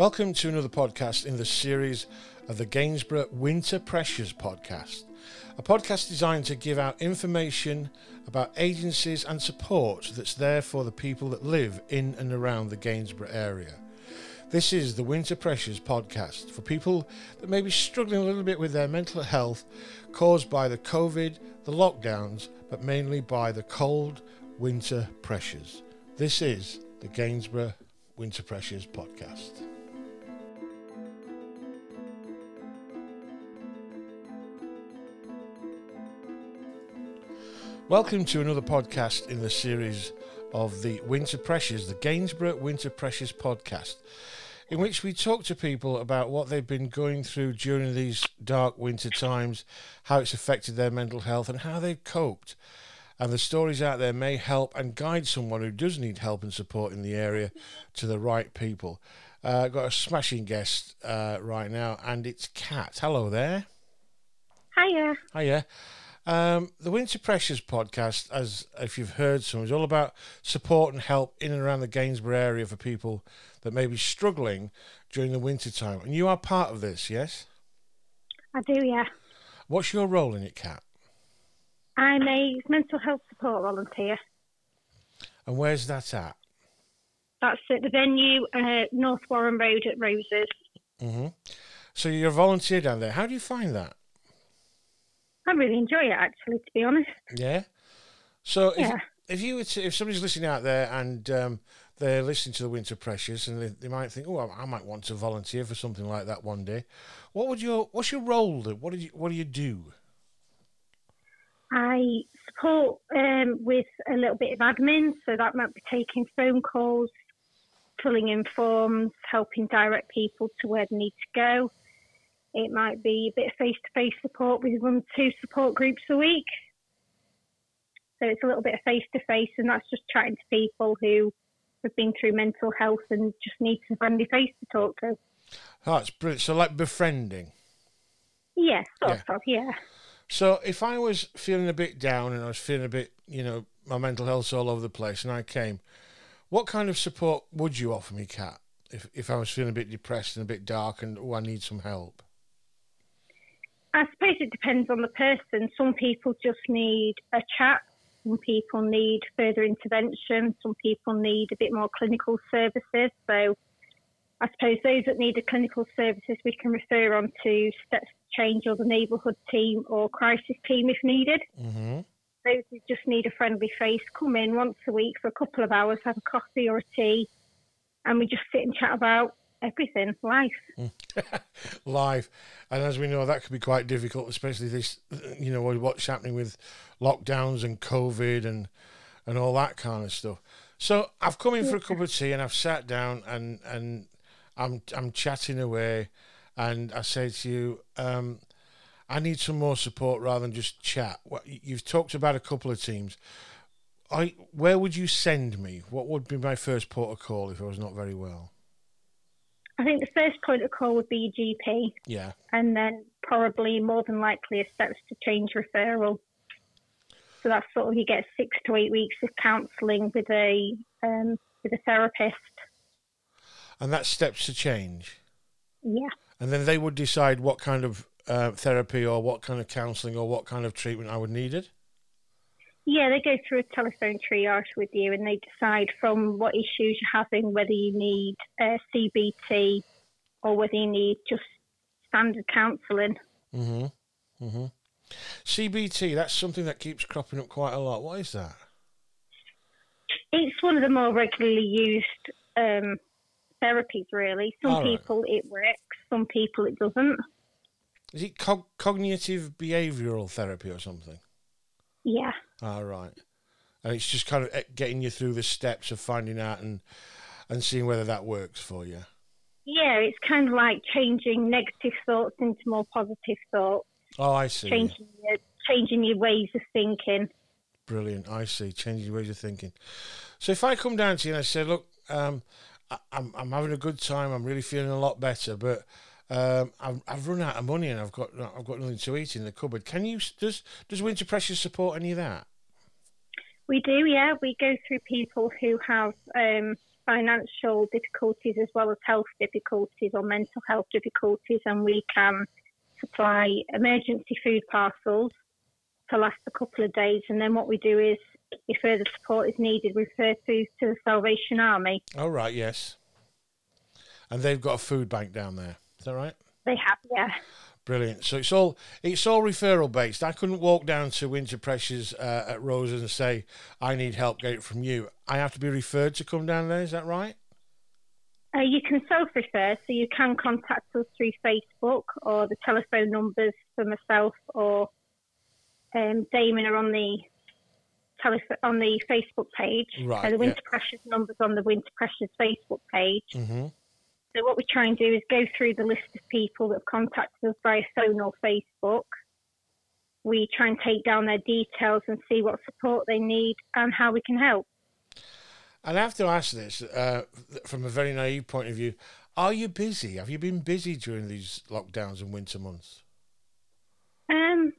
Welcome to another podcast in the series of the Gainsborough Winter Pressures podcast, a podcast designed to give out information about agencies and support that's there for the people that live in and around the Gainsborough area. This is the Winter Pressures podcast for people that may be struggling a little bit with their mental health caused by the COVID, the lockdowns, but mainly by the cold winter pressures. This is the Gainsborough Winter Pressures podcast. Welcome to another podcast in the series of the Winter Pressures, the Gainsborough Winter Pressures podcast, in which we talk to people about what they've been going through during these dark winter times, how it's affected their mental health, and how they've coped. And the stories out there may help and guide someone who does need help and support in the area to the right people. Uh, got a smashing guest uh, right now, and it's Kat. Hello there. Hiya. Hiya. Um, the Winter Pressures podcast, as if you've heard some, is all about support and help in and around the Gainsborough area for people that may be struggling during the winter time. And you are part of this, yes? I do, yeah. What's your role in it, Kat? I'm a mental health support volunteer. And where's that at? That's at the venue, uh, North Warren Road at Roses. hmm So you're a volunteer down there. How do you find that? I really enjoy it, actually, to be honest. Yeah. So if, Yeah. if you were to, if somebody's listening out there and um, they're listening to the Winter Pressures and they, they might think, oh, I, I might want to volunteer for something like that one day. What would your what's your role? What do you what do you do? I support um, with a little bit of admin, so that might be taking phone calls, filling in forms, helping direct people to where they need to go. It might be a bit of face to face support. We run two support groups a week. So it's a little bit of face to face, and that's just chatting to people who have been through mental health and just need some friendly face to talk to. Oh, it's brilliant. So like befriending. Yeah, sort of, yeah. So if I was feeling a bit down and I was feeling a bit, you know, my mental health's all over the place, and I came, what kind of support would you offer me, Kat? If if I was feeling a bit depressed and a bit dark and oh, I need some help. I suppose it depends on the person. Some people just need a chat. Some people need further intervention. Some people need a bit more clinical services. So I suppose those that need the clinical services, we can refer on to Steps to Change or the neighbourhood team or crisis team if needed. Mm-hmm. Those who just need a friendly face come in once a week for a couple of hours, have a coffee or a tea, and we just sit and chat about everything, life. live. And as we know, that could be quite difficult, especially this, you know, what's happening with lockdowns and COVID and and all that kind of stuff. So I've come in for a cup of tea and I've sat down and and I'm I'm chatting away, and I say to you, um, I need some more support rather than just chat. You've talked about a couple of teams. I where would you send me? What would be my first port of call if I was not very well? I think the first point of call would be GP. Yeah. and then probably more than likely a steps to change referral. So that's sort of you get six to eight weeks of counselling with a um, with a therapist. And that's steps to change. Yeah, And then they would decide what kind of uh, therapy or what kind of counselling or what kind of treatment I would needed. Yeah, they go through a telephone triage with you, and they decide from what issues you're having whether you need uh, CBT or whether you need just standard counselling. Mm-hmm. Mm-hmm. CBT, that's something that keeps cropping up quite a lot. What is that? It's one of the more regularly used um, therapies, really. Some right. people it works, some people it doesn't. Is it cog- cognitive behavioural therapy or something? Yeah. All right. And it's just kind of eh, getting you through the steps of finding out and and seeing whether that works for you. Yeah, it's kind of like changing negative thoughts into more positive thoughts, Oh, I see. changing your, changing your ways of thinking. Brilliant. I see. Changing your ways of thinking. So if I come down to you and I say, look, um, I, I'm I'm having a good time. I'm really feeling a lot better, but um, I've, I've run out of money and I've got I've got nothing to eat in the cupboard. Can you does does Winter Pressure support any of that? We do, yeah. We go through people who have um, financial difficulties as well as health difficulties or mental health difficulties, and we can supply emergency food parcels to last a couple of days. And then what we do is, if further support is needed, we refer food to the Salvation Army. Oh, right, yes. And they've got a food bank down there. Is that right? They have, yeah. Brilliant. So it's all it's all referral based. I couldn't walk down to Winter Pressures uh, at Rose and say I need help. Get it from you. I have to be referred to come down there. Is that right? Uh, you can self-refer, so you can contact us through Facebook or the telephone numbers for myself or um, Damon are on the telef- on the Facebook page. Right, Uh, the Winter yeah. Pressures numbers on the Winter Pressures Facebook page. Mm-hmm. So what we try and do is go through the list of people that have contacted us via phone or Facebook. We try and take down their details and see what support they need and how we can help. And I have to ask this uh, from a very naive point of view: Are you busy? Have you been busy during these lockdowns and winter months? Um,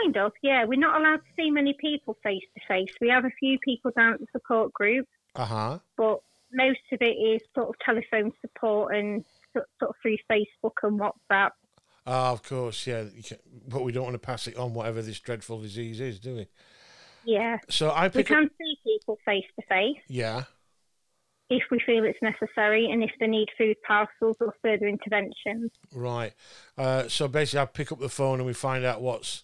kind of, yeah. We're not allowed to see many people face to face. We have a few people down at the support group, Uh huh. but most of it is sort of telephone support and sort of through Facebook and WhatsApp. Ah, of course, yeah. But we don't want to pass it on, whatever this dreadful disease is, do we? Yeah, So I we pick up. can see people face to face Yeah. if we feel it's necessary and if they need food parcels or further interventions. Right. Uh, so basically, I pick up the phone and we find out what's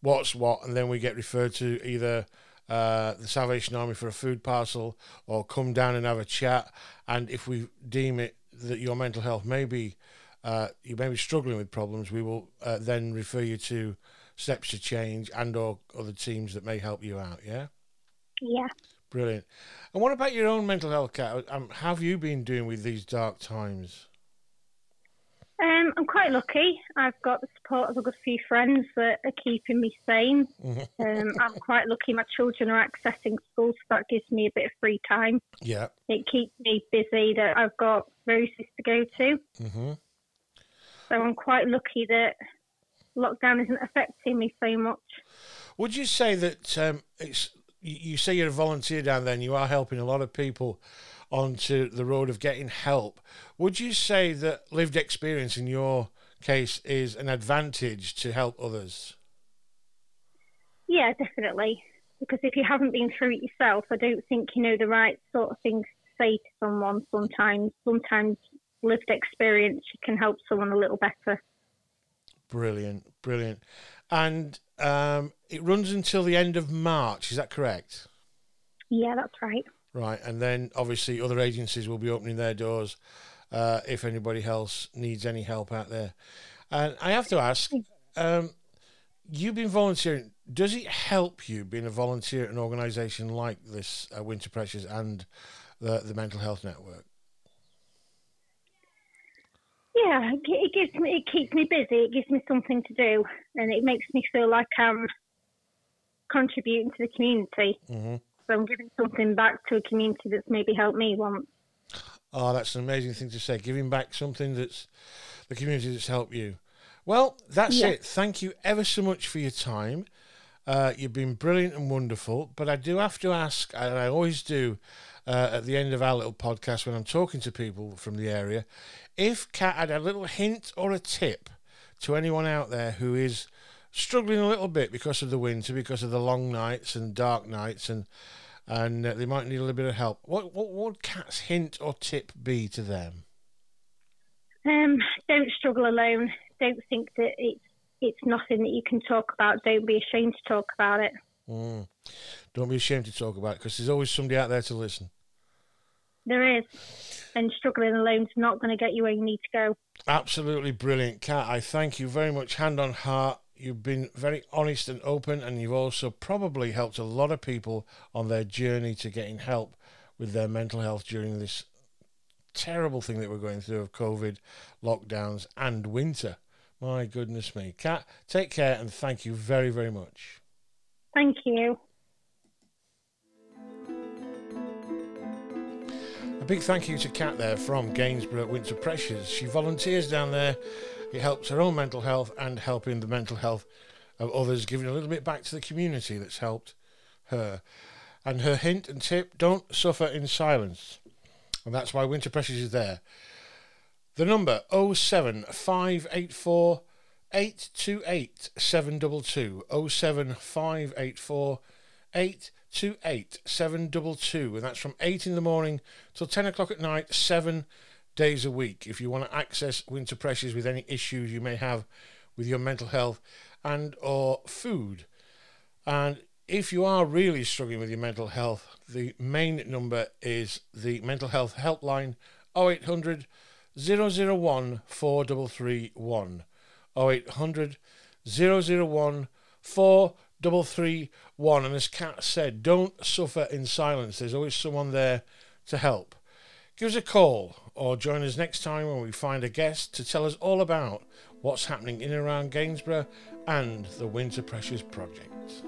what's what, and then we get referred to either uh, the Salvation Army for a food parcel or come down and have a chat. And if we deem it that your mental health may be uh, you may be struggling with problems, we will uh, then refer you to Steps to Change and or other teams that may help you out. Yeah. Yeah. Brilliant. And what about your own mental health, Kat? Um, how have you been doing with these dark times? Um, I'm quite lucky. I've got the support of a good few friends that are keeping me sane. Um, I'm quite lucky. My children are accessing school, so that gives me a bit of free time. Yeah. It keeps me busy. That I've got roses to go to, Mm-hmm. so I'm quite lucky that lockdown isn't affecting me so much. Would you say that um, it's you you say you're a volunteer down there and you are helping a lot of people onto the road of getting help? Would you say that lived experience in your case is an advantage to help others? Yeah, definitely. Because if you haven't been through it yourself, I don't think you know the right sort of things to say to someone. Sometimes, sometimes lived experience can help someone a little better. Brilliant, brilliant. And um, it runs until the end of March, is that correct? Yeah, that's right. Right, and then obviously other agencies will be opening their doors uh, if anybody else needs any help out there. And I have to ask, um, you've been volunteering. Does it help you being a volunteer at an organisation like this, uh, Winter Pressures, and the the Mental Health Network? Yeah, it gives me, it keeps me busy. It gives me something to do, and it makes me feel like I'm contributing to the community. hmm So I'm giving something back to a community that's maybe helped me once. Oh, that's an amazing thing to say. Giving back something that's the community that's helped you. Well, that's Yeah. it. Thank you ever so much for your time. Uh, you've been brilliant and wonderful. But I do have to ask, and I always do uh, at the end of our little podcast when I'm talking to people from the area, if Kat had a little hint or a tip to anyone out there who is struggling a little bit because of the winter, because of the long nights and dark nights, and and uh, they might need a little bit of help. What what would Kat's hint or tip be to them? Um, don't struggle alone. Don't think that it's it's nothing that you can talk about. Don't be ashamed to talk about it. Mm. Don't be ashamed to talk about it because there's always somebody out there to listen. There is, and struggling alone's not going to get you where you need to go. Absolutely brilliant, Kat. I thank you very much, hand on heart. You've been very honest and open, and you've also probably helped a lot of people on their journey to getting help with their mental health during this terrible thing that we're going through of COVID, lockdowns, and winter. My goodness me. Kat, take care and thank you very, very much. Thank you. Big thank you to Kat there from Gainsborough Winter Pressures. She volunteers down there. It helps her own mental health and helping the mental health of others, giving a little bit back to the community that's helped her. And her hint and tip don't suffer in silence. And that's why Winter Pressures is there. The number 07584 828 722 07584 828 722 and that's from 8 in the morning till 10 o'clock at night, seven days a week. If you want to access Winter Pressures with any issues you may have with your mental health and or food. And if you are really struggling with your mental health, the main number is the mental health helpline 0800 001 4331. 0800 001 4331. And as Kat said, don't suffer in silence. There's always someone there to help. Give us a call or join us next time when we find a guest to tell us all about what's happening in and around Gainsborough and the Winter Pressures Project.